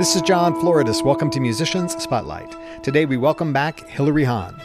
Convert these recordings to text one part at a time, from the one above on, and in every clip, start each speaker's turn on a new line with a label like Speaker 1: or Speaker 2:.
Speaker 1: This is John Floridis. Welcome to Musicians Spotlight. Today we welcome back Hilary Hahn.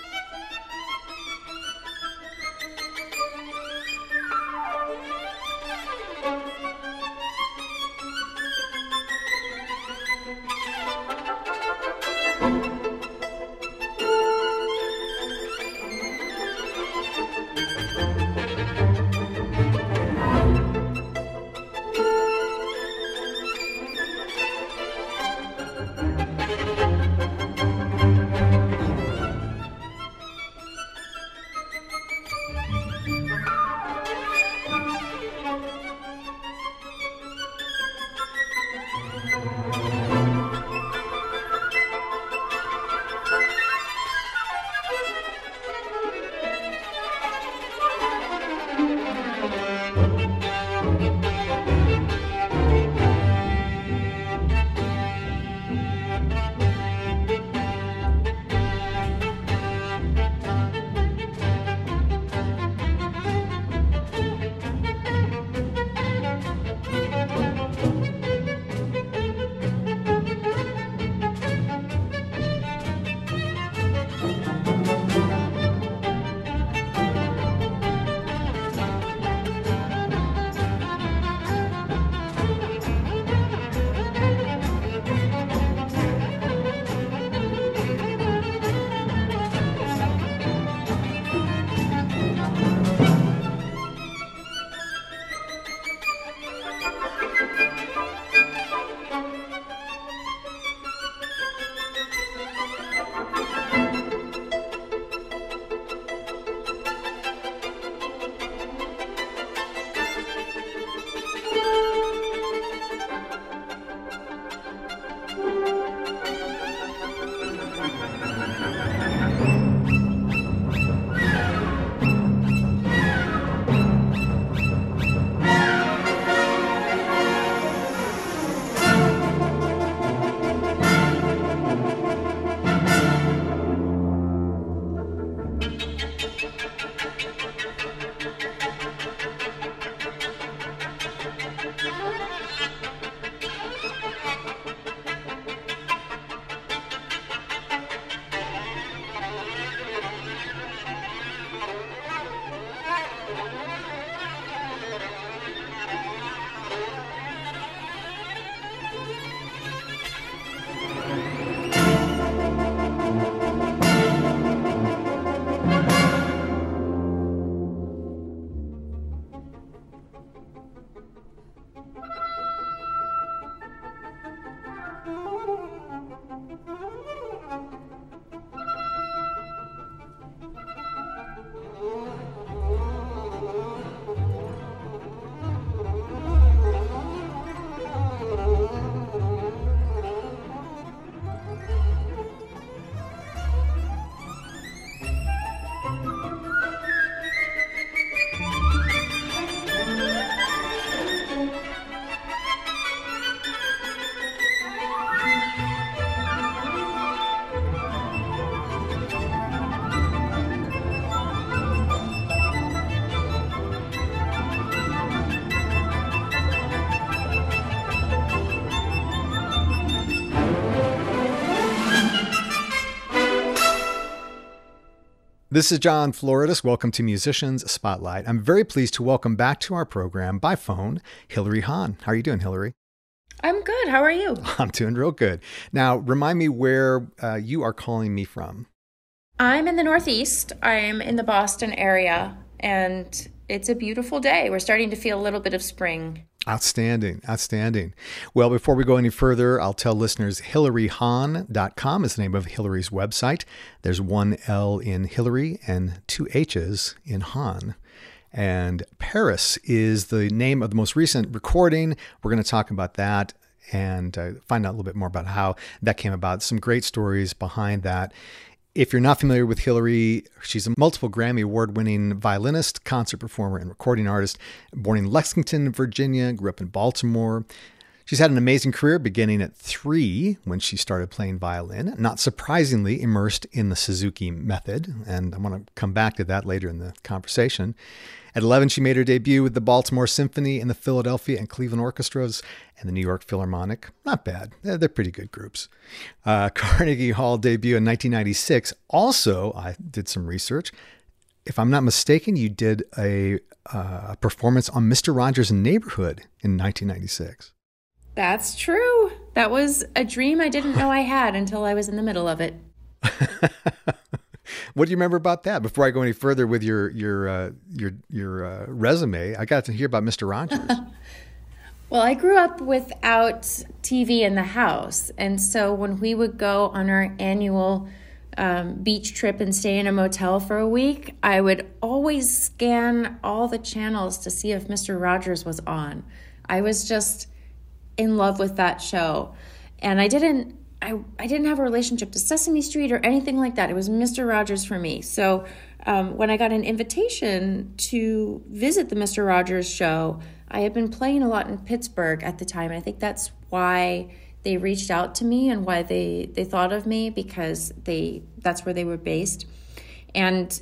Speaker 1: This is John Floridis. Welcome to Musicians Spotlight. I'm very pleased to welcome back to our program by phone Hilary Hahn. How are you doing, Hilary?
Speaker 2: I'm good. How are you?
Speaker 1: I'm doing real good. Now, remind me where uh, you are calling me from.
Speaker 2: I'm in the Northeast. I'm in the Boston area, and it's a beautiful day. We're starting to feel a little bit of spring.
Speaker 1: Outstanding. Outstanding. Well, before we go any further, I'll tell listeners hilaryhahn.com is the name of Hilary's website. There's one L in Hilary and two H's in Hahn. And Paris is the name of the most recent recording. We're going to talk about that and uh, find out a little bit more about how that came about. Some great stories behind that. If you're not familiar with Hilary, she's a multiple Grammy Award winning violinist, concert performer, and recording artist. Born in Lexington, Virginia, grew up in Baltimore. She's had an amazing career beginning at three when she started playing violin, not surprisingly immersed in the Suzuki method. And I want to come back to that later in the conversation. At 11, she made her debut with the Baltimore Symphony and the Philadelphia and Cleveland Orchestras and the New York Philharmonic. Not bad. They're pretty good groups. Uh, Carnegie Hall debut in 1996. Also, I did some research. If I'm not mistaken, you did a, uh, a performance on Mr. Rogers' Neighborhood in 1996.
Speaker 2: That's true. That was a dream I didn't know I had until I was in the middle of it.
Speaker 1: what do you remember about that? Before I go any further with your your uh, your your uh, resume, I got to hear about Mister Rogers.
Speaker 2: well, I grew up without TV in the house, and so when we would go on our annual um, beach trip and stay in a motel for a week, I would always scan all the channels to see if Mister Rogers was on. I was just in love with that show. And I didn't I, I didn't have a relationship to Sesame Street or anything like that. It was Mr. Rogers for me. So um, when I got an invitation to visit the Mr. Rogers show, I had been playing a lot in Pittsburgh at the time. I think that's why they reached out to me and why they, they thought of me because they that's where they were based. And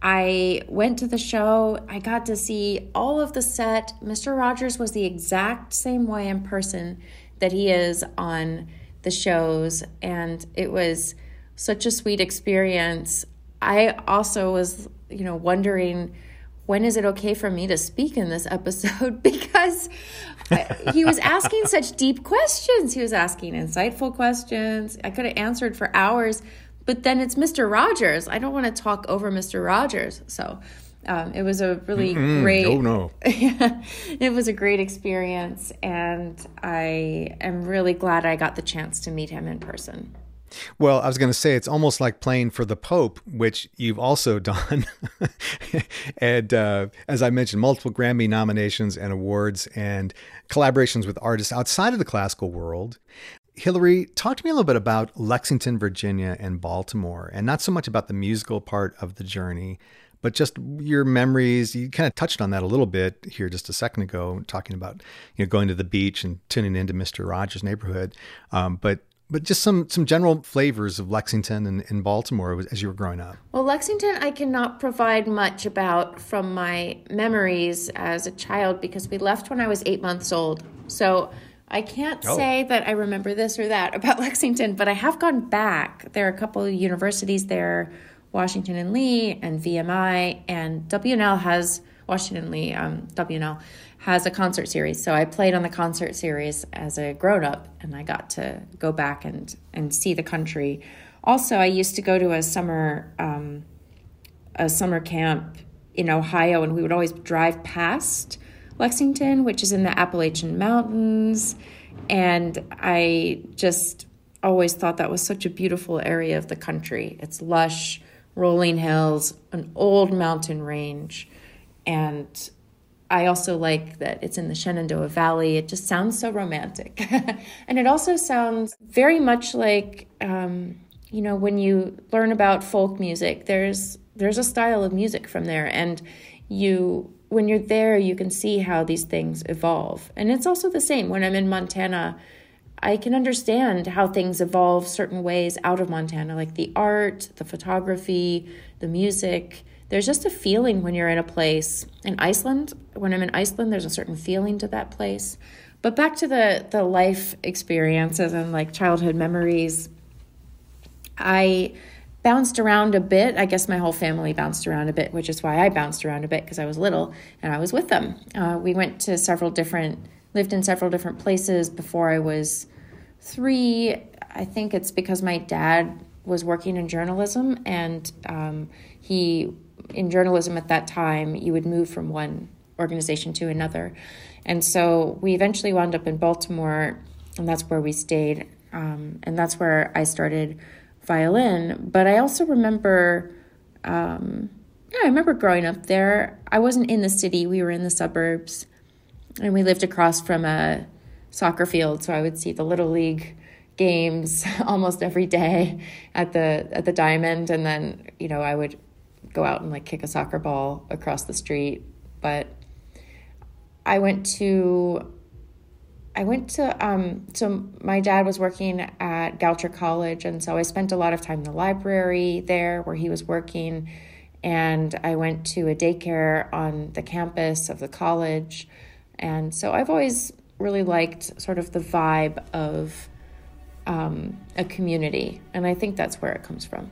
Speaker 2: I went to the show. I got to see all of the set. Mr. Rogers was the exact same way in person that he is on the shows. And it was such a sweet experience. I also was, you know, wondering when is it okay for me to speak in this episode because he was asking such deep questions. He was asking insightful questions. I could have answered for hours, but then it's Mr. Rogers. I don't want to talk over Mr. Rogers. So um, it was a really mm great.
Speaker 1: Oh no!
Speaker 2: it was a great experience, and I am really glad I got the chance to meet him in person.
Speaker 1: Well, I was going to say it's almost like playing for the Pope, which you've also done. and uh, as I mentioned, multiple Grammy nominations and awards and collaborations with artists outside of the classical world. Hilary, talk to me a little bit about Lexington, Virginia, and Baltimore, and not so much about the musical part of the journey, but just your memories. You kind of touched on that a little bit here just a second ago, talking about you know going to the beach and tuning into Mister Rogers' neighborhood. Um, but but just some some general flavors of Lexington and, and Baltimore as you were growing up.
Speaker 2: Well, Lexington, I cannot provide much about from my memories as a child because we left when I was eight months old. So I can't oh. say that I remember this or that about Lexington, but I have gone back. There are a couple of universities there, Washington and Lee and VMI, and W&L has Washington and Lee, um, W&L has a concert series. So I played on the concert series as a grown up, and I got to go back and and see the country. Also, I used to go to a summer um, a summer camp in Ohio, and we would always drive past Lexington, which is in the Appalachian Mountains. And I just always thought that was such a beautiful area of the country. It's lush, rolling hills, an old mountain range. And I also like that it's in the Shenandoah Valley. It just sounds so romantic. and it also sounds very much like, um, you know, when you learn about folk music, there's there's a style of music from there. And you when you're there, you can see how these things evolve. And it's also the same when I'm in Montana. I can understand how things evolve certain ways out of Montana, like the art, the photography, the music. There's just a feeling when you're in a place. In Iceland, when I'm in Iceland, there's a certain feeling to that place. But back to the the life experiences and like childhood memories. I bounced around a bit. I guess my whole family bounced around a bit, which is why I bounced around a bit because I was little and I was with them. Uh, we went to several different, lived in several different places before I was three. I think it's because my dad was working in journalism and um, he, in journalism at that time, you would move from one organization to another. And so we eventually wound up in Baltimore, and that's where we stayed. Um, and that's where I started violin. But I also remember, um, yeah, I remember growing up there. I wasn't in the city, we were in the suburbs, and we lived across from a soccer field. So I would see the Little League games almost every day at the at the diamond. And then you know i would go out and like kick a soccer ball across the street. But i went to I went to um, so my dad was working at Goucher College, and so I spent a lot of time in the library there where he was working, and I went to a daycare on the campus of the college, and so I've always really liked sort of the vibe of um, a community, and I think that's where it comes from.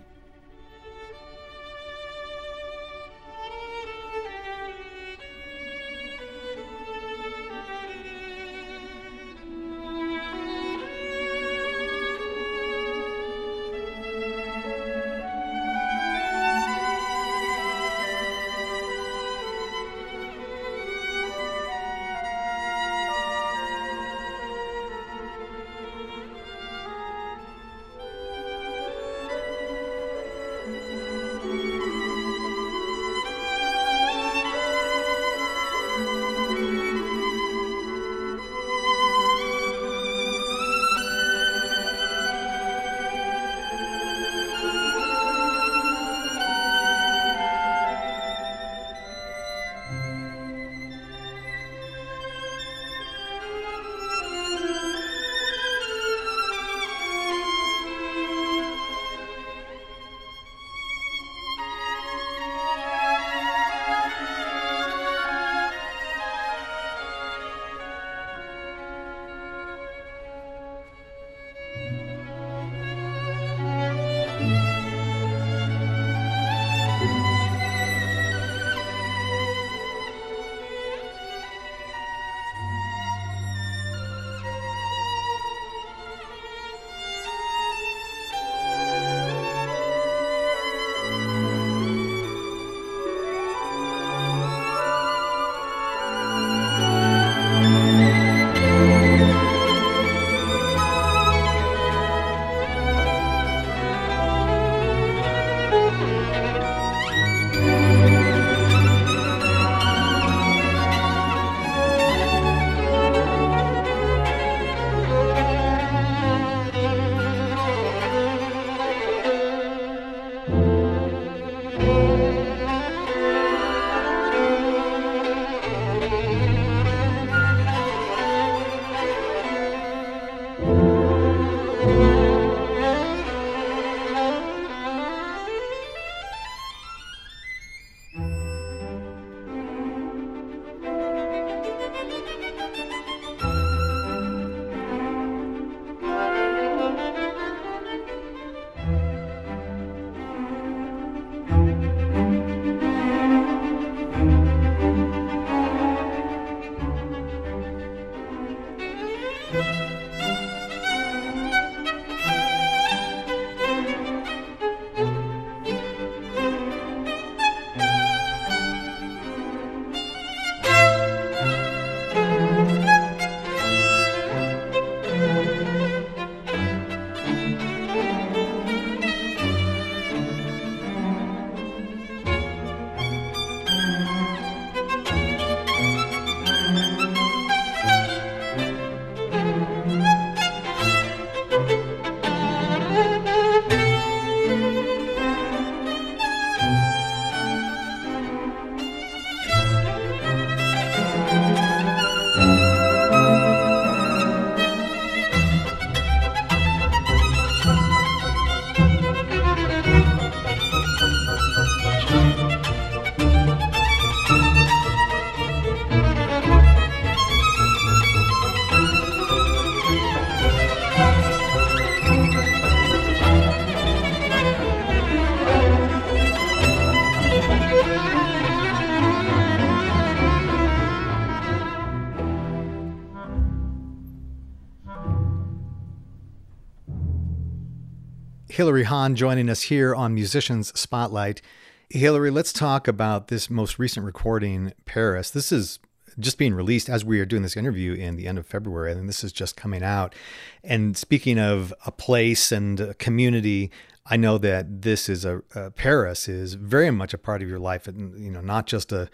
Speaker 1: Hilary Hahn joining us here on Musicians Spotlight. Hilary, let's talk about this most recent recording, Paris. This is just being released as we are doing this interview in the end of February, and this is just coming out. And speaking of a place and a community, I know that this is a, Paris is very much a part of your life, and you know, not just a,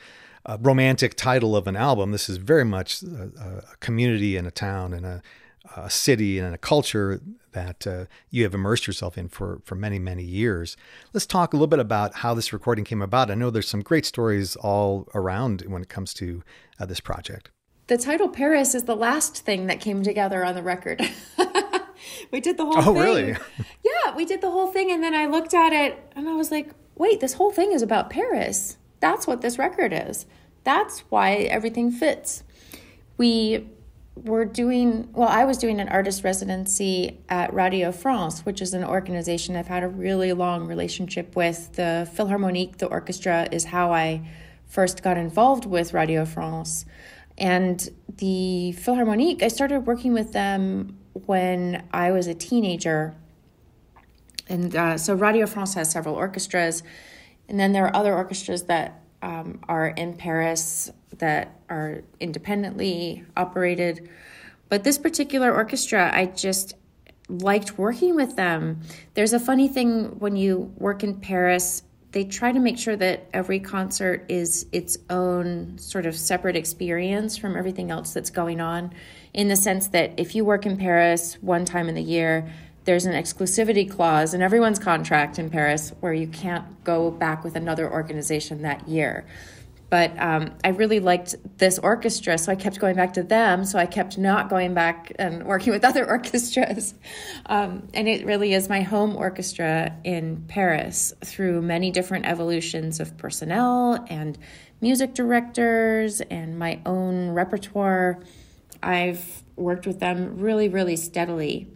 Speaker 1: a romantic title of an album. This is very much a, a community and a town and a a city and a culture that uh, you have immersed yourself in for, for many, many years. Let's talk a little bit about how this recording came about. I know there's some great stories all around when it comes to uh, this project.
Speaker 2: the title Paris is the last thing that came together on the record. we did the whole
Speaker 1: oh,
Speaker 2: thing.
Speaker 1: really?
Speaker 2: yeah, we did the whole thing. And then I looked at it and I was like, wait, this whole thing is about Paris. That's what this record is. That's why everything fits. We were doing, well, I was doing an artist residency at Radio France, which is an organization I've had a really long relationship with. The Philharmonique, the orchestra, is how I first got involved with Radio France. And the Philharmonique, I started working with them when I was a teenager. And uh, so Radio France has several orchestras. And then there are other orchestras that um, are in Paris that are independently operated. But this particular orchestra, I just liked working with them. There's a funny thing when you work in Paris they try to make sure that every concert is its own sort of separate experience from everything else that's going on in the sense that if you work in Paris one time in the year there's an exclusivity clause in everyone's contract in Paris where you can't go back with another organization that year but um, I really liked this orchestra, so I kept going back to them. So I kept not going back and working with other orchestras. Um, and it really is my home orchestra in Paris through many different evolutions of personnel and music directors and my own repertoire. I've worked with them really, really steadily.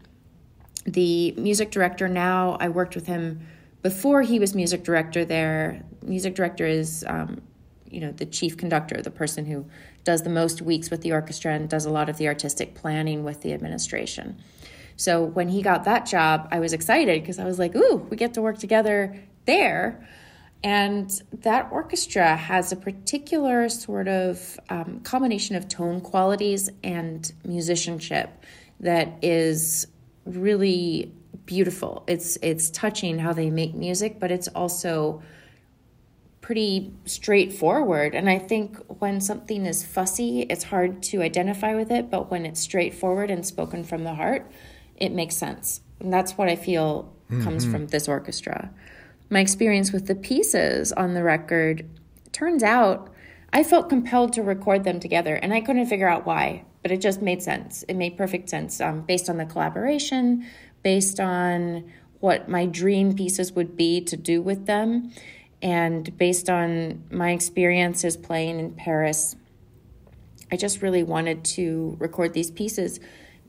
Speaker 2: The music director now, I worked with him before he was music director there. Music director is um, you know the chief conductor the person who does the most weeks with the orchestra and does a lot of the artistic planning with the administration so when he got that job i was excited because i was like ooh we get to work together there and that orchestra has a particular sort of um, combination of tone qualities and musicianship that is really beautiful it's it's touching how they make music but it's also pretty straightforward. And I think when something is fussy, it's hard to identify with it. But when it's straightforward and spoken from the heart, it makes sense. And that's what I feel mm-hmm. comes from this orchestra. My experience with the pieces on the record turns out I felt compelled to record them together, and I couldn't figure out why, but it just made sense. It made perfect sense um, based on the collaboration, based on what my dream pieces would be to do with them. And based on my experiences playing in Paris, I just really wanted to record these pieces.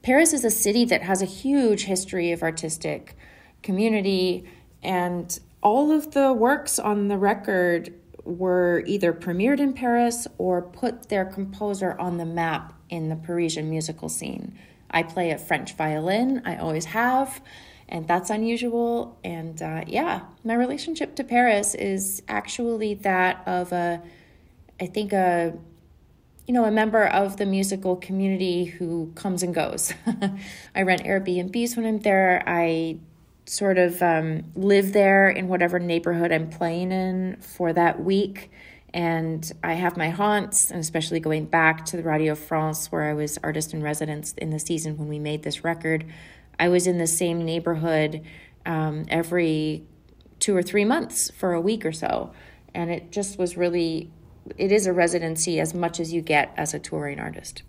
Speaker 2: Paris is a city that has a huge history of artistic community, and all of the works on the record were either premiered in Paris or put their composer on the map in the Parisian musical scene. I play a French violin, I always have and that's unusual. And uh, yeah, my relationship to Paris is actually that of a, I think a, you know, a member of the musical community who comes and goes. I rent Airbnbs when I'm there. I sort of um, live there in whatever neighborhood I'm playing in for that week. And I have my haunts, and especially going back to the Radio France, where I was artist in residence in the season when we made this record. I was in the same neighborhood um, every two or three months for a week or so. And it just was really, it is a residency as much as you get as a touring artist.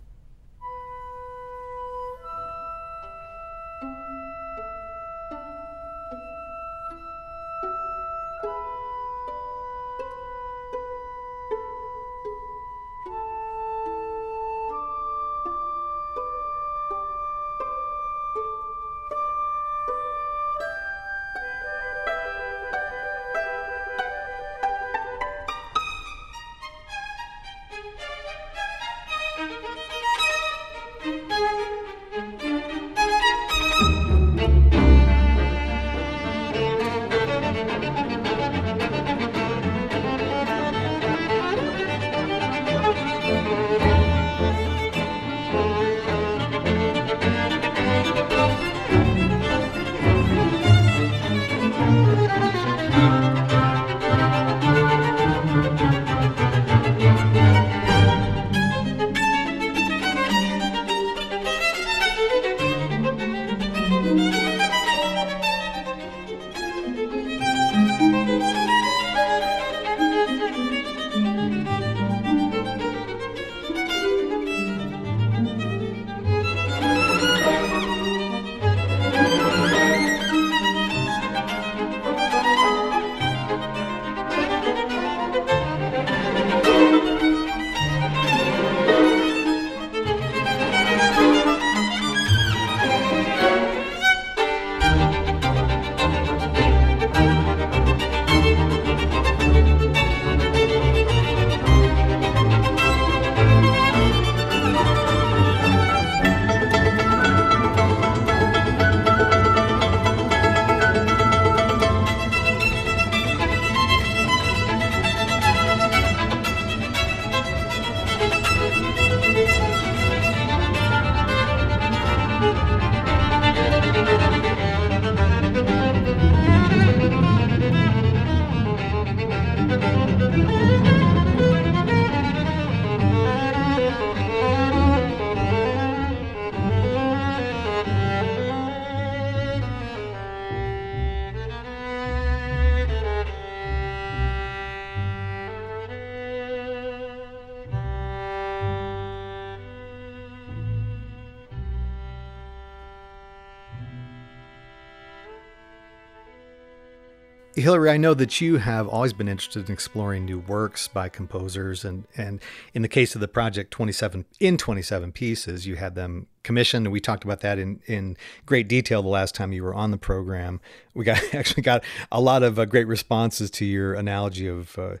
Speaker 1: Hilary, I know that you have always been interested in exploring new works by composers, and, and in the case of the project 27 in 27 pieces, you had them commissioned, and we talked about that in, in great detail the last time you were on the program. We got actually got a lot of uh, great responses to your analogy of uh,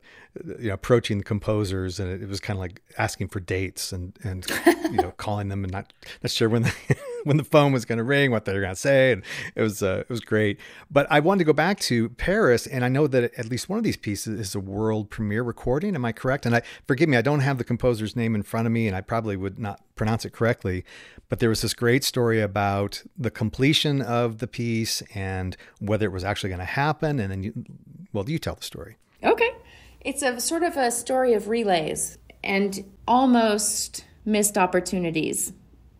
Speaker 1: you know approaching the composers, and it, it was kind of like asking for dates and and you know calling them and not not sure when the when the phone was going to ring, what they were going to say, and it was uh, it was great. But I wanted to go back to Paris, and I know that at least one of these pieces is a world premiere recording. Am I correct? And I forgive me, I don't have the composer's name in front of me, and I probably would not pronounce it correctly. But there was this great story about the completion of the piece and whether it was actually going to happen. And then, you, well, you tell the story.
Speaker 2: Okay, it's a sort of a story of relays and almost missed opportunities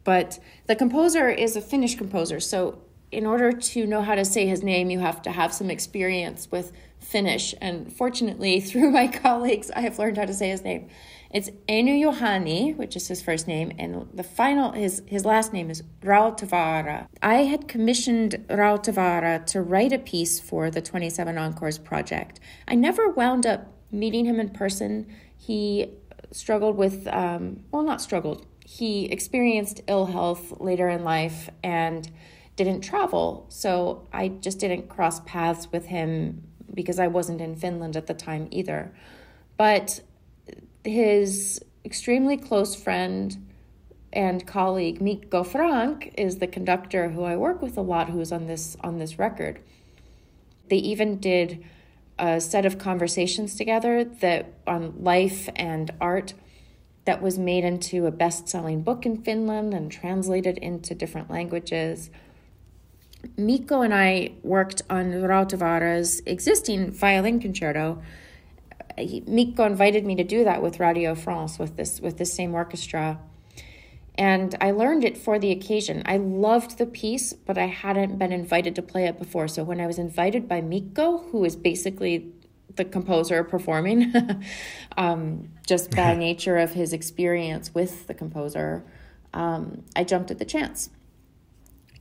Speaker 2: but the composer is a Finnish composer, so in order to know how to say his name, you have to have some experience with Finnish. And fortunately, through my colleagues, I have learned how to say his name. It's Eino Juhani, which is his first name, and the final his his last name is Rautavaara. I had commissioned Rautavaara to write a piece for the 27 Encores project. I never wound up meeting him in person. He struggled with um, well, not struggled he experienced ill health later in life and didn't travel. So I just didn't cross paths with him because I wasn't in Finland at the time either. But his extremely close friend and colleague Mikko Franck is the conductor who I work with a lot who's on this on this record. They even did a set of conversations together that on life and art that was made into a best selling book in Finland and translated into different languages. Mikko and I worked on Rautavaara's existing violin concerto. Mikko invited me to do that with Radio France with this with this same orchestra. And I learned it for the occasion. I loved the piece, but I hadn't been invited to play it before. So when I was invited by Mikko, who is basically the composer performing, um, just by nature of his experience with the composer, um, I jumped at the chance.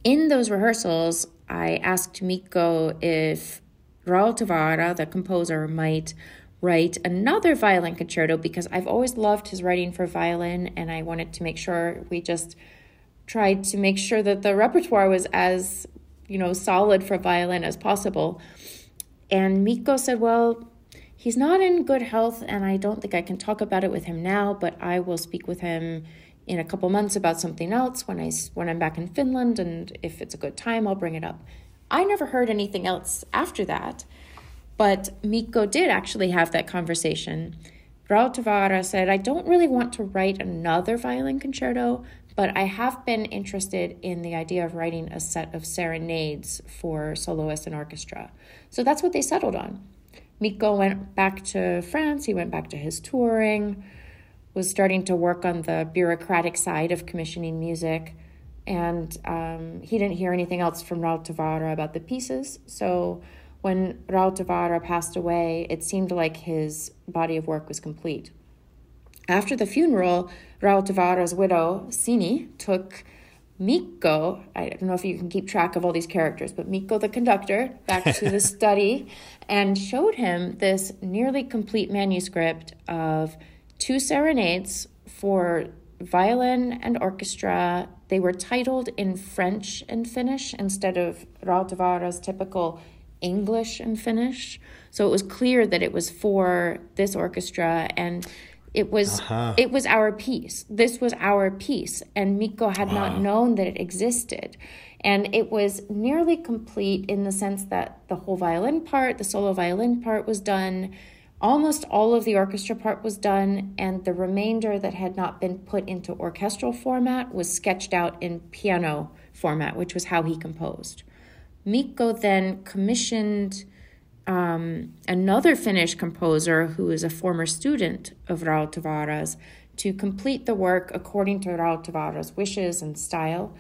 Speaker 2: In those rehearsals, I asked Mikko if Rautavaara, the composer, might write another violin concerto because I've always loved his writing for violin and I wanted to make sure we just tried to make sure that the repertoire was as, you know, solid for violin as possible. And Mikko said, Well, he's not in good health, and I don't think I can talk about it with him now, but I will speak with him in a couple months about something else when I when I'm back in Finland, and if it's a good time, I'll bring it up. I never heard anything else after that, but Mikko did actually have that conversation. Rautavaara said, I don't really want to write another violin concerto, but I have been interested in the idea of writing a set of serenades for soloists and orchestra. So that's what they settled on. Mikko went back to France, he went back to his touring, was starting to work on the bureaucratic side of commissioning music, and um, he didn't hear anything else from Rautavaara about the pieces. So when Rautavaara passed away, it seemed like his body of work was complete. After the funeral, Rautavaara's widow, Sini, took Mikko, I don't know if you can keep track of all these characters, but Mikko the conductor back to the study and showed him this nearly complete manuscript of two serenades for violin and orchestra. They were titled in French and Finnish instead of Rautavaara's typical English and Finnish. So it was clear that it was for this orchestra and it was uh-huh. it was our piece. This was our piece, and Mikko had wow. not known that it existed. And it was nearly complete in the sense that the whole violin part, the solo violin part was done. Almost all of the orchestra part was done, and the remainder that had not been put into orchestral format was sketched out in piano format, which was how he composed. Mikko then commissioned um, another Finnish composer who is a former student of Rautavaara's to complete the work according to Rautavaara's wishes and style.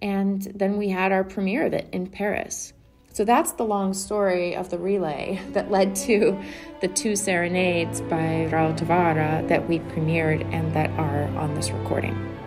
Speaker 2: And then we had our premiere of it in Paris. So that's the long story of the relay that led to the two serenades by Rautavaara that we premiered and that are on this recording.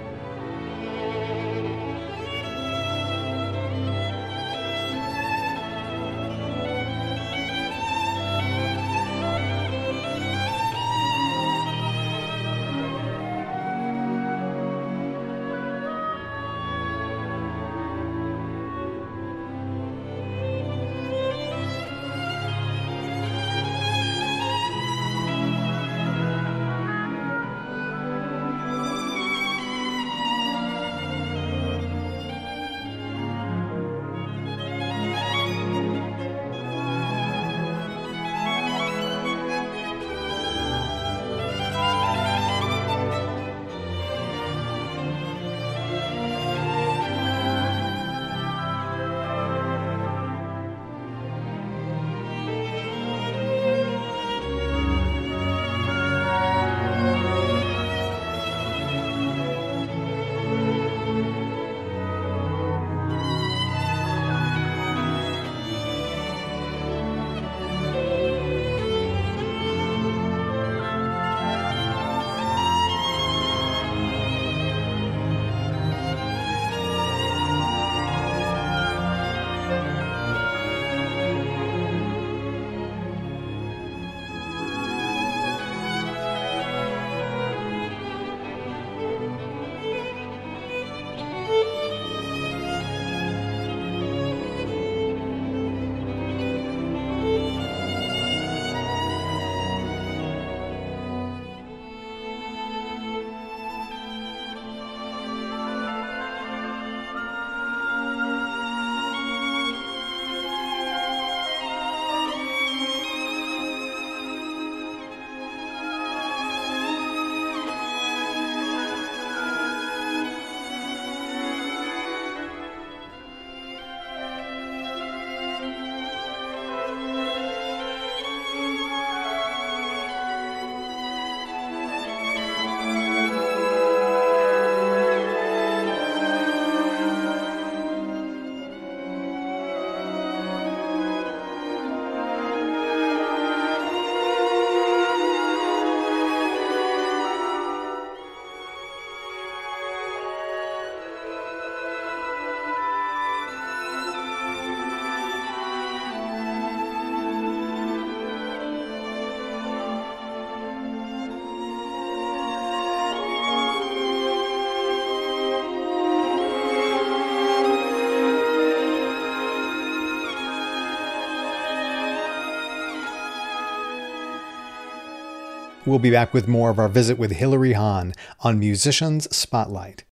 Speaker 1: We'll be back with more of our visit with Hilary Hahn on Musicians Spotlight.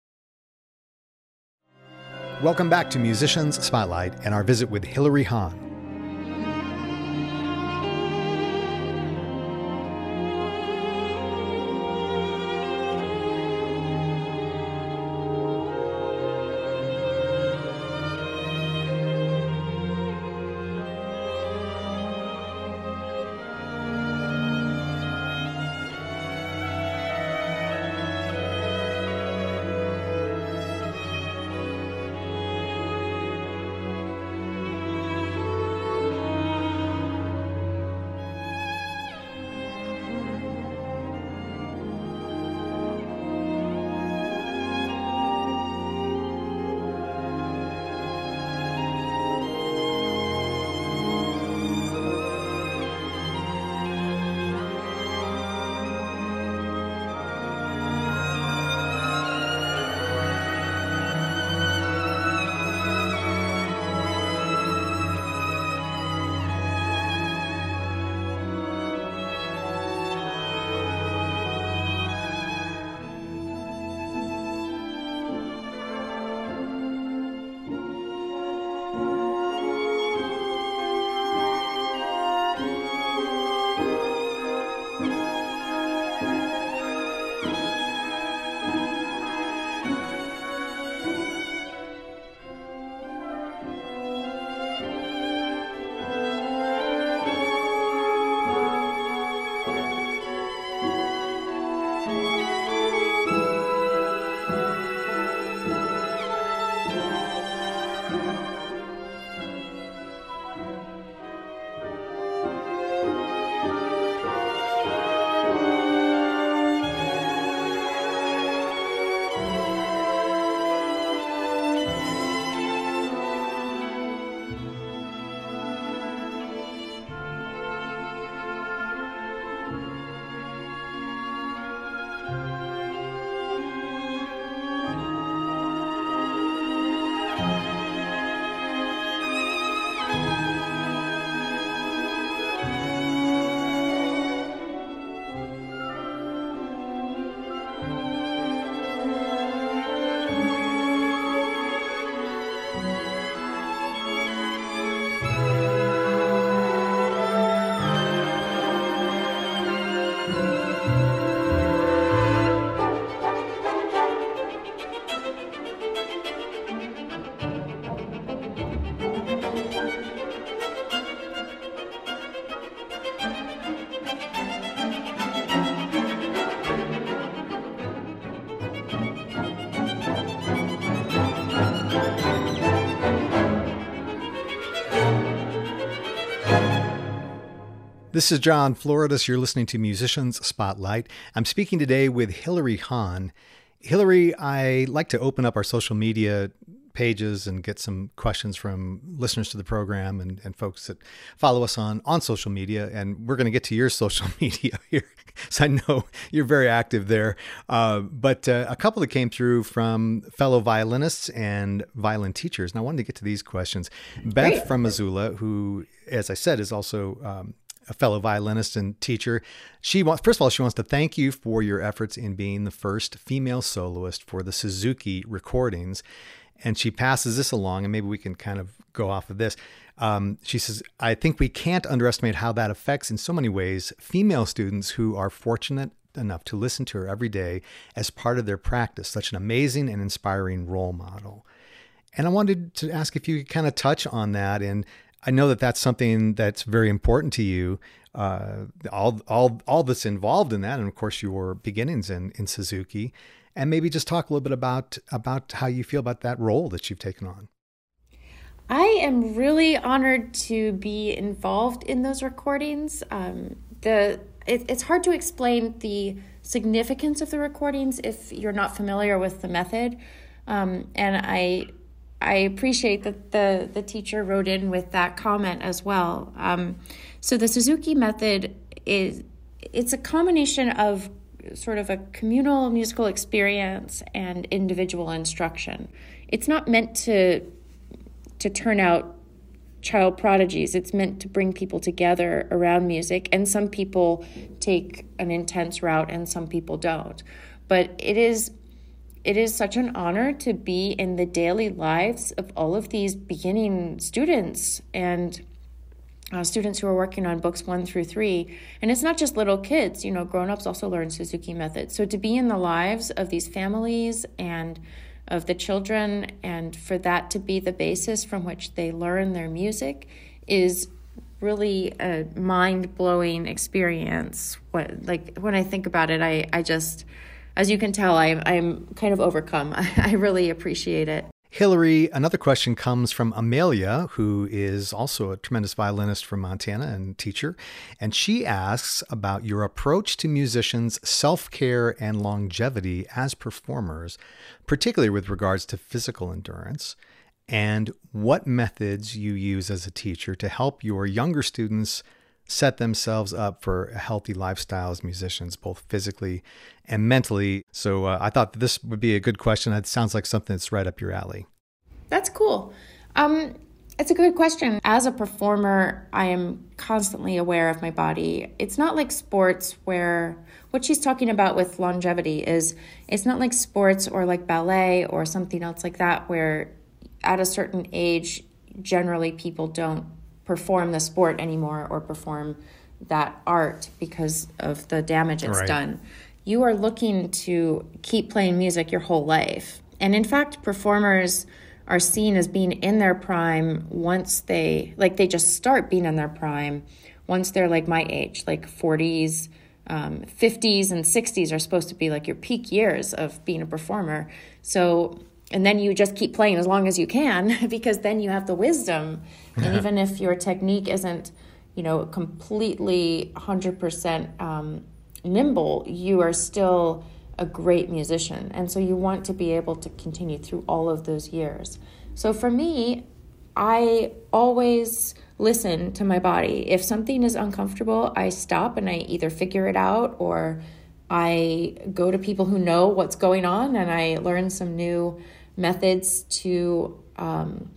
Speaker 1: Welcome back to Musicians Spotlight and our visit with Hilary Hahn. This is John Floridis. You're listening to Musicians Spotlight. I'm speaking today with Hilary Hahn. Hilary, I like to open up our social media pages and get some questions from listeners to the program and, and folks that follow us on, on social media. And we're going to get to your social media here because I know you're very active there. Uh, but uh, a couple that came through from fellow violinists and violin teachers. And I wanted to get to these questions. Beth Great. from Missoula, who, as I said, is also um, a fellow violinist and teacher. She wants, first of all, she wants to thank you for your efforts in being the first female soloist for the Suzuki recordings. And she passes this along, and maybe we can kind of go off of this. Um, she says, I think we can't underestimate how that affects, in so many ways, female students who are fortunate enough to listen to her every day as part of their practice. Such an amazing and inspiring role model. And I wanted to ask if you could kind of touch on that and I know that that's something that's very important to you. Uh, all, all, all that's involved in that, and of course your beginnings in, in Suzuki, and maybe just talk a little bit about about how you feel about that role that you've taken on.
Speaker 2: I am really honored to be involved in those recordings. Um, the it, it's hard to explain the significance of the recordings if you're not familiar with the method, um, and I I appreciate that the the teacher wrote in with that comment as well. Um, so the Suzuki method is it's a combination of sort of a communal musical experience and individual instruction. It's not meant to to turn out child prodigies. It's meant to bring people together around music, and some people take an intense route and some people don't. But it is it is such an honor to be in the daily lives of all of these beginning students and uh, students who are working on books one through three. And it's not just little kids, you know, grown ups also learn Suzuki method. So to be in the lives of these families and of the children, and for that to be the basis from which they learn their music is really a mind blowing experience. What, like when I think about it, I, I just, as you can tell, I, I'm kind of overcome. I, I really appreciate it.
Speaker 1: Hilary, another question comes from Amelia, who is also a tremendous violinist from Montana and teacher. And she asks about your approach to musicians' self care and longevity as performers, particularly with regards to physical endurance, and what methods you use as a teacher to help your younger students set themselves up for a healthy lifestyle as musicians, both physically and mentally. So uh, I thought this would be a good question. It sounds like something that's right up your alley.
Speaker 2: That's cool. Um, it's a good question. As a performer, I am constantly aware of my body. It's not like sports where what she's talking about with longevity is it's not like sports or like ballet or something else like that where at a certain age generally people don't perform the sport anymore or perform that art because of the damage it's right. done. You are looking to keep playing music your whole life. And in fact, performers are seen as being in their prime once they, like, they just start being in their prime once they're like my age, like 40s, um, 50s, and 60s are supposed to be like your peak years of being a performer. So and then you just keep playing as long as you can because then you have the wisdom. And even if your technique isn't you know completely 100% um, nimble you are still a great musician. And so you want to be able to continue through all of those years. So for me i always listen to my body. If something is uncomfortable i stop and i either figure it out or I go to people who know what's going on and I learn some new methods to um,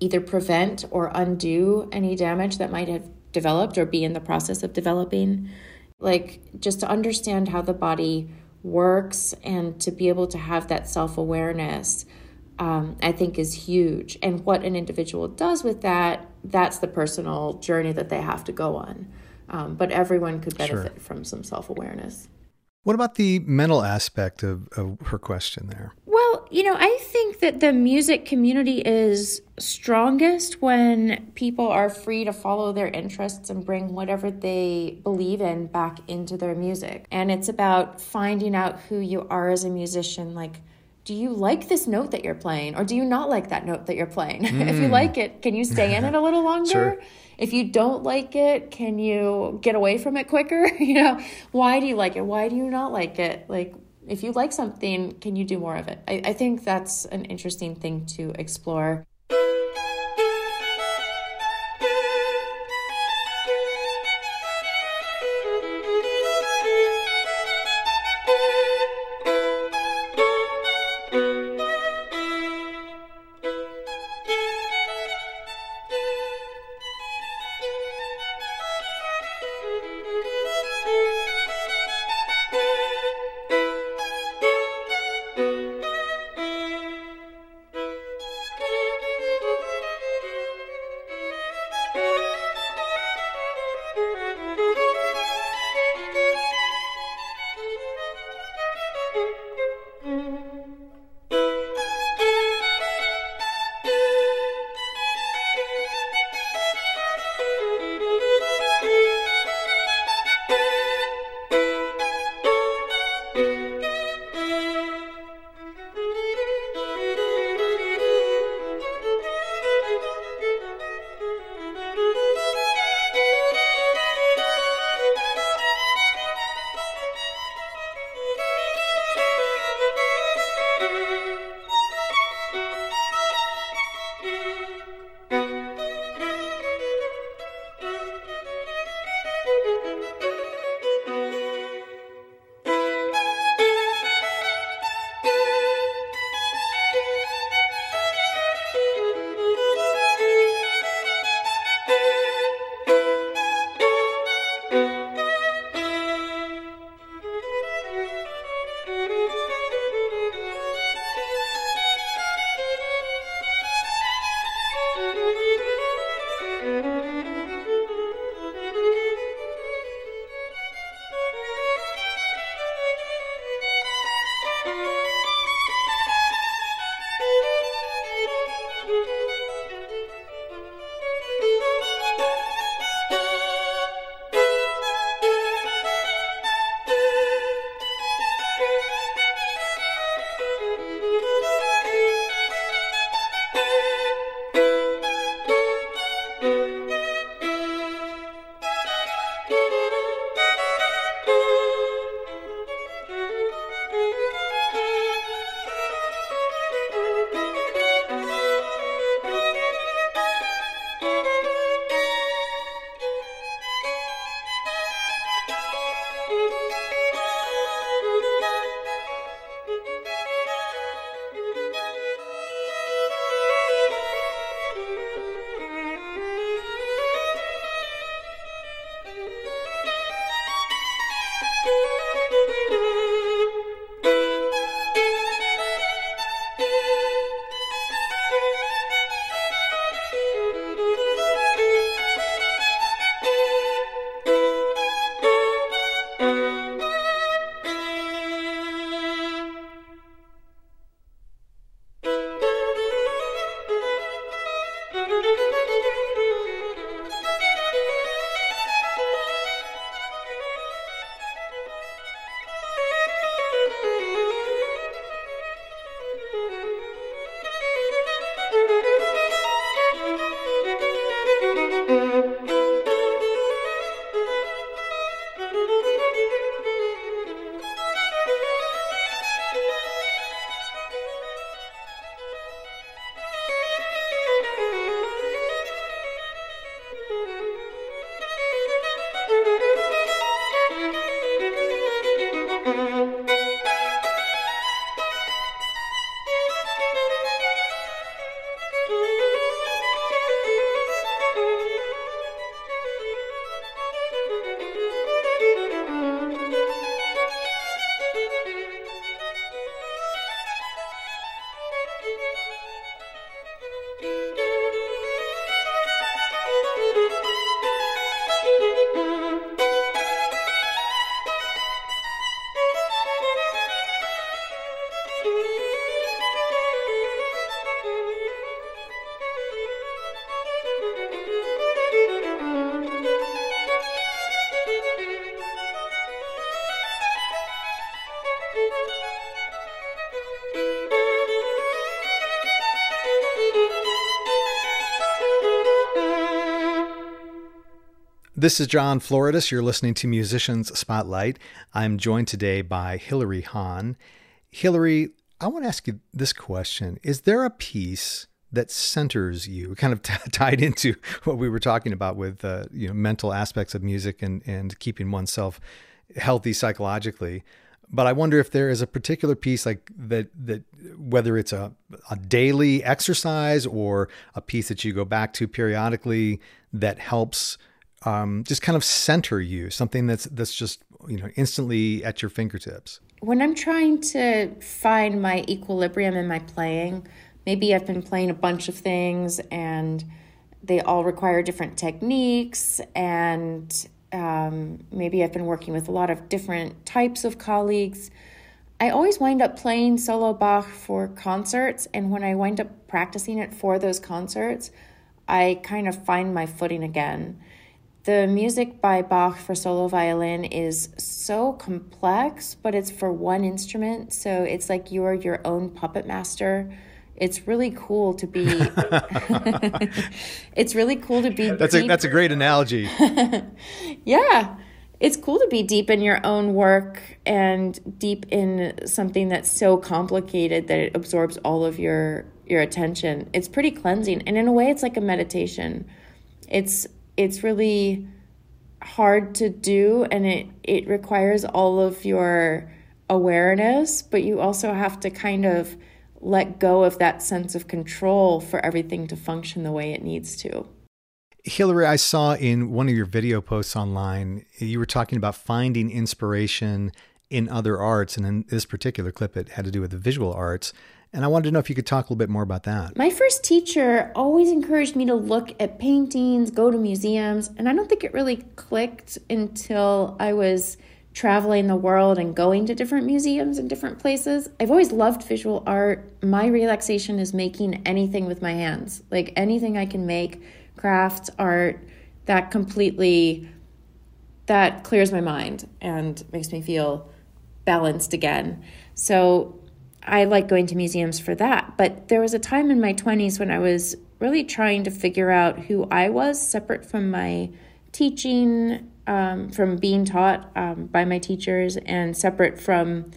Speaker 2: either prevent or undo any damage that might have developed or be in the process of developing. Like, just to understand how the body works and to be able to have that self awareness, um, I think is huge. And what an individual does with that, that's the personal journey that they have to go on. Um, but everyone could benefit sure. from some self awareness.
Speaker 1: What about the mental aspect of, of her question there?
Speaker 2: Well, you know, I think that the music community is strongest when people are free to follow their interests and bring whatever they believe in back into their music. And it's about finding out who you are as a musician. Like, do you like this note that you're playing or do you not like that note that you're playing? Mm. if you mm. like it, can you stay in it a little longer? Sure. If you don't like it, can you get away from it quicker? you know, why do you like it? Why do you not like it? Like, if you like something, can you do more of it? I, I think that's an interesting thing to explore.
Speaker 1: This is John Floridis. You're listening to Musicians Spotlight. I'm joined today by Hilary Hahn. Hilary, I want to ask you this question Is there a piece that centers you, kind of t- tied into what we were talking about with uh, you know mental aspects of music and, and keeping oneself healthy psychologically? But I wonder if there is a particular piece like that that whether it's a, a daily exercise or a piece that you go back to periodically that helps um, just kind of center you, something that's that's just you know instantly at your fingertips.
Speaker 2: When I'm trying to find my equilibrium in my playing, maybe I've been playing a bunch of things and they all require different techniques and um, maybe I've been working with a lot of different types of colleagues. I always wind up playing solo Bach for concerts, and when I wind up practicing it for those concerts, I kind of find my footing again. The music by Bach for solo violin is so complex, but it's for one instrument. So it's like you're your own puppet master. It's really cool to be. it's really cool to be.
Speaker 1: That's deep. a that's a great analogy.
Speaker 2: yeah, it's cool to be deep in your own work and deep in something that's so complicated that it absorbs all of your your attention. It's pretty cleansing, and in a way, it's like a meditation. It's it's really hard to do and it it requires all of your awareness but you also have to kind of let go of that sense of control for everything to function the way it needs to
Speaker 1: Hilary, I saw in one of your video posts online, you were talking about finding inspiration in other arts. And in this particular clip, it had to do with the visual arts. And I wanted to know if you could talk a little bit more about that.
Speaker 2: My first teacher always encouraged me to look at paintings, go to museums, and I don't think it really clicked until I was traveling the world and going to different museums and different places. I've always loved visual art. My relaxation is making anything with my hands, like anything I can make, crafts, art, that completely that clears my mind and makes me feel balanced again. So I like going to museums for that. But there was a time in my 20s when I was really trying to figure out who I was separate from my teaching, um, from being taught um, by my teachers, and separate from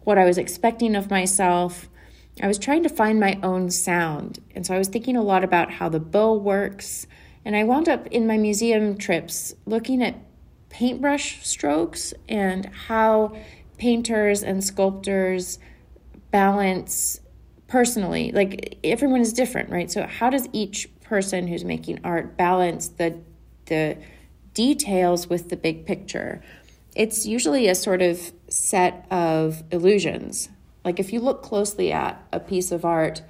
Speaker 2: what I was expecting of myself. I was trying to find my own sound. And so I was thinking a lot about how the bow works. And I wound up in my museum trips looking at paintbrush strokes and how painters and sculptors balance personally. Like everyone is different right? So how does each person who's making art balance the the details with the big picture? It's usually a sort of set of illusions. Like if you look closely at a piece of art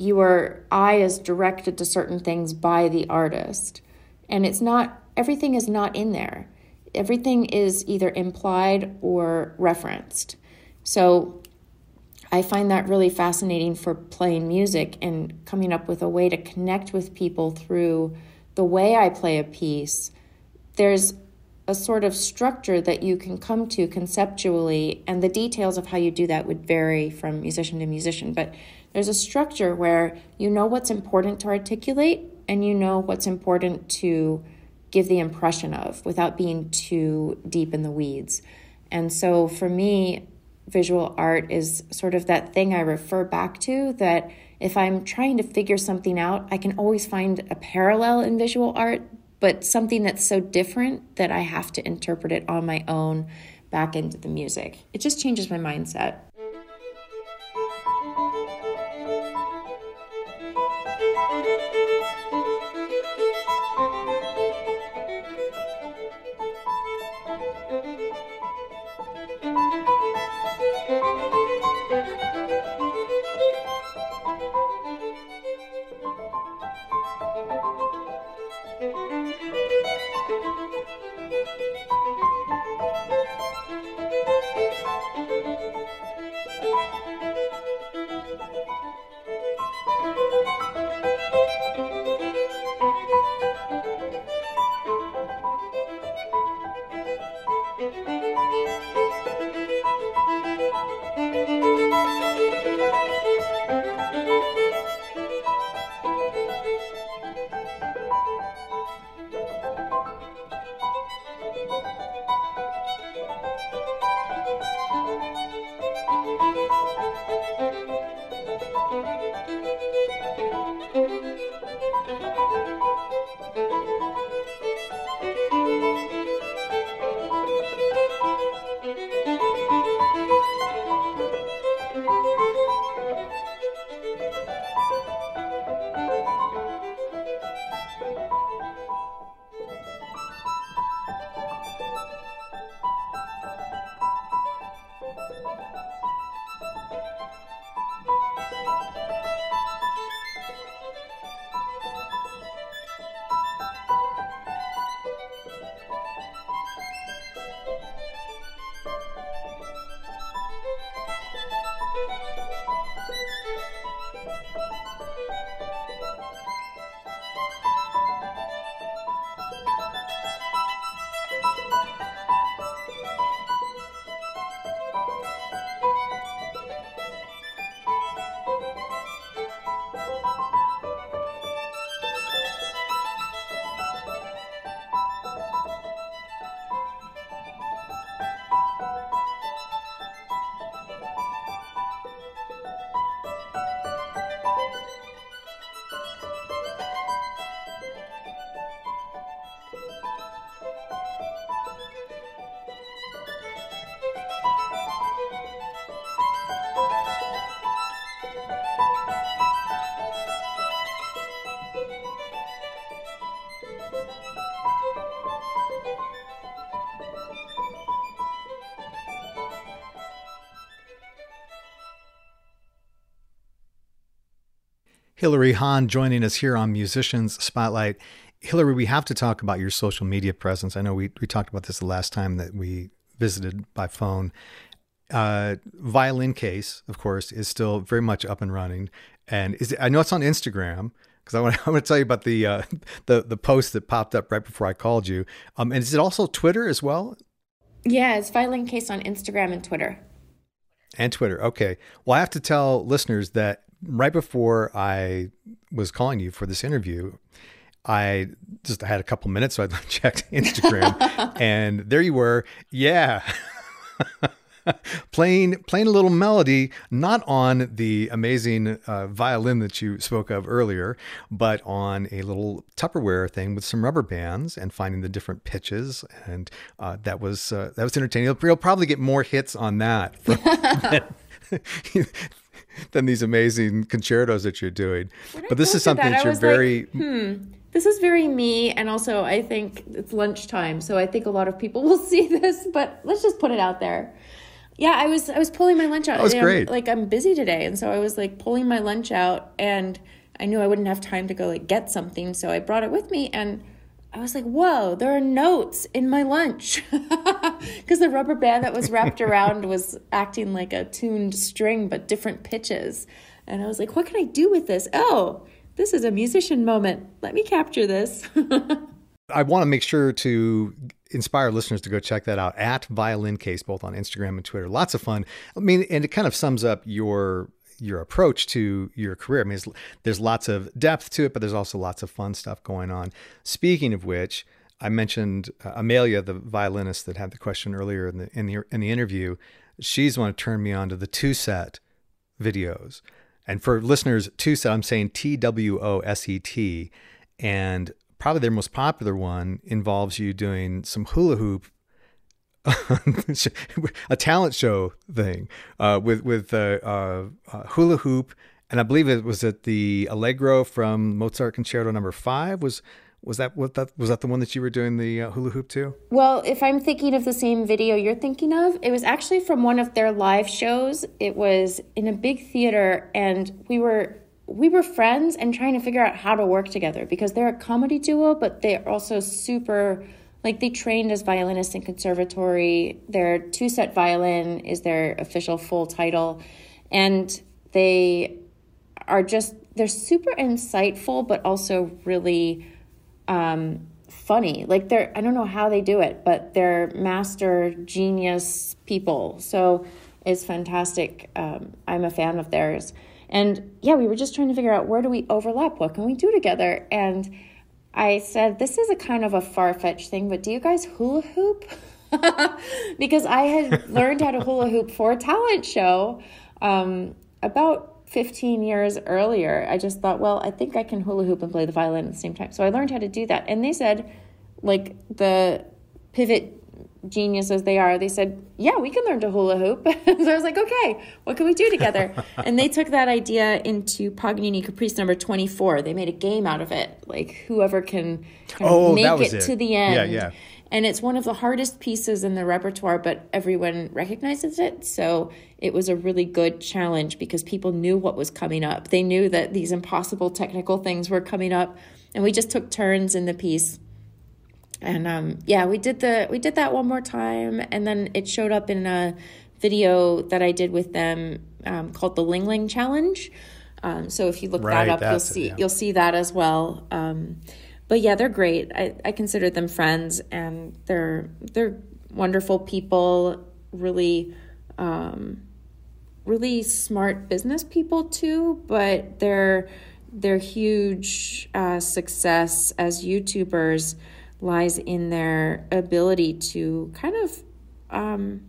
Speaker 2: your eye is directed to certain things by the artist. And it's not everything is not in there. Everything is either implied or referenced. So I find that really fascinating for playing music and coming up with a way to connect with people through the way I play a piece. There's a sort of structure that you can come to conceptually, and the details of how you do that would vary from musician to musician. But there's a structure where you know what's important to articulate and you know what's important to give the impression of without being too deep in the weeds. And so for me, visual art is sort of that thing I refer back to that if I'm trying to figure something out, I can always find a parallel in visual art, but something that's so different that I have to interpret it on my own back into the music. It just changes my mindset.
Speaker 1: Hilary Hahn joining us here on Musicians Spotlight. Hilary, we have to talk about your social media presence. I know we, we talked about this the last time that we visited by phone. Uh, violin case, of course, is still very much up and running, and is it, I know it's on Instagram because I want, I want to tell you about the uh, the the post that popped up right before I called you. Um, and is it also Twitter as well?
Speaker 2: Yeah, it's violin case on Instagram and Twitter.
Speaker 1: And Twitter. Okay. Well, I have to tell listeners that right before I was calling you for this interview, I just had a couple minutes, so I checked Instagram, and there you were. Yeah. playing playing a little melody, not on the amazing uh, violin that you spoke of earlier, but on a little Tupperware thing with some rubber bands and finding the different pitches, and uh, that was uh, that was entertaining. You'll, you'll, probably get more hits on that from, than these amazing concertos that you're doing.
Speaker 2: When
Speaker 1: but this is something
Speaker 2: that,
Speaker 1: that you're very.
Speaker 2: Like, hmm, this is very me, and also I think it's lunchtime, so I think a lot of people will see this. But let's just put it out there. Yeah, I was I was pulling my lunch out.
Speaker 1: That was great.
Speaker 2: I'm, like I'm busy today, and so I was like pulling my lunch out, and I knew I wouldn't have time to go like get something, so I brought it with me, and I was like, whoa, there are notes in my lunch. Because the rubber band that was wrapped around was acting like a tuned string, but different pitches. And I was like, what can I do with this? Oh, this is a musician moment. Let me capture this.
Speaker 1: I want to make sure to inspire listeners to go check that out at Violin Case, both on Instagram and Twitter. Lots of fun. I mean, and it kind of sums up your your approach to your career. I mean, there's lots of depth to it, but there's also lots of fun stuff going on. Speaking of which, I mentioned uh, Amelia, the violinist that had the question earlier in the in the in the interview. She's one to turn me on to the TwoSet videos. And for listeners, TwoSet, I'm saying T W O S E T, and probably their most popular one involves you doing some hula hoop a talent show thing uh, with with uh, uh, uh, hula hoop, and I believe it was at the Allegro from Mozart Concerto Number Five. Was was that what that was that the one that you were doing the uh, hula hoop to?
Speaker 2: Well, if I'm thinking of the same video you're thinking of, it was actually from one of their live shows. It was in a big theater, and we were we were friends and trying to figure out how to work together because they're a comedy duo, but they're also super like they trained as violinists in conservatory. Their TwoSet Violin is their official full title. And they are just, they're super insightful, but also really um, funny. Like they're, I don't know how they do it, but they're master genius people. So it's fantastic. Um, I'm a fan of theirs. And yeah, we were just trying to figure out where do we overlap? What can we do together? And I said, This is a kind of a far fetched thing, but do you guys hula hoop? because I had learned how to hula hoop for a talent show um, about 15 years earlier. I just thought, well, I think I can hula hoop and play the violin at the same time. So I learned how to do that. And they said, like the pivot genius as they are, they said, yeah, we can learn to hula hoop. so I was like, okay, what can we do together? and they took that idea into Paganini Caprice number 24. They made a game out of it. Like whoever can oh, make it, it, to the end.
Speaker 1: Yeah, yeah.
Speaker 2: And it's one of the hardest pieces in the repertoire, but everyone recognizes it. So it was a really good challenge because people knew what was coming up. They knew that these impossible technical things were coming up. And we just took turns in the piece and um, yeah, we did the we did that one more time, and then it showed up in a video that I did with them um, called the Ling Ling Challenge. Um, so if you look right, that up, you'll see it, yeah. you'll see that as well. Um, but yeah, they're great. I, I consider them friends, and they're they're wonderful people. Really, um, really smart business people too. But their their huge uh, success as YouTubers lies in their ability to kind of um,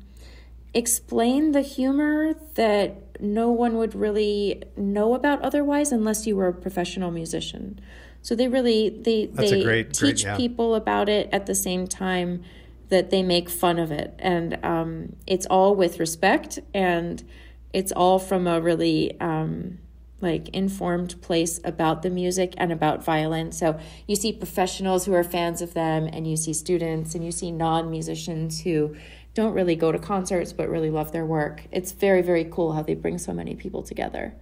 Speaker 2: explain the humor that no one would really know about otherwise unless you were a professional musician. So they really they That's they great, teach great, yeah. people about it at the same time that they make fun of it, and um, it's all with respect, and it's all from a really um, like informed place about the music and about violin. So you see professionals who are fans of them, and you see students, and you see non musicians who don't really go to concerts but really love their work. It's very, very cool how they bring so many people together.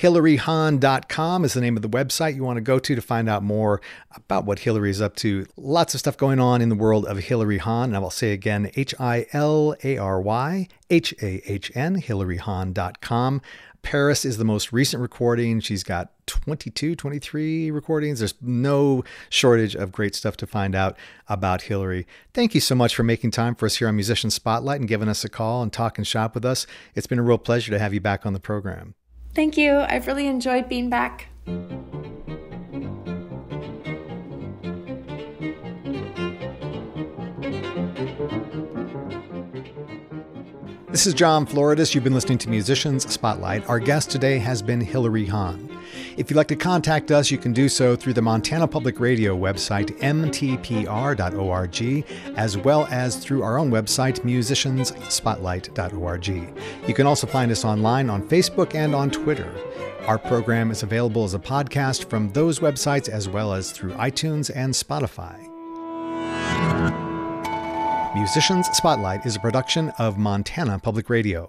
Speaker 1: HilaryHahn.com is the name of the website you want to go to to find out more about what Hilary is up to. Lots of stuff going on in the world of Hilary Hahn. And I will say again, H I L A R Y H A H N, HilaryHahn.com. Paris is the most recent recording. She's got 22, 23 recordings. There's no shortage of great stuff to find out about Hilary. Thank you so much for making time for us here on Musician Spotlight and giving us a call and talk and shop with us. It's been a real pleasure to have you back on the program.
Speaker 2: Thank you. I've really enjoyed being back.
Speaker 1: This is John Floridis. You've been listening to Musicians Spotlight. Our guest today has been Hilary Hahn. If you'd like to contact us, you can do so through the Montana Public Radio website, mtpr.org, as well as through our own website, musiciansspotlight.org. You can also find us online on Facebook and on Twitter. Our program is available as a podcast from those websites as well as through iTunes and Spotify. Musicians Spotlight is a production of Montana Public Radio.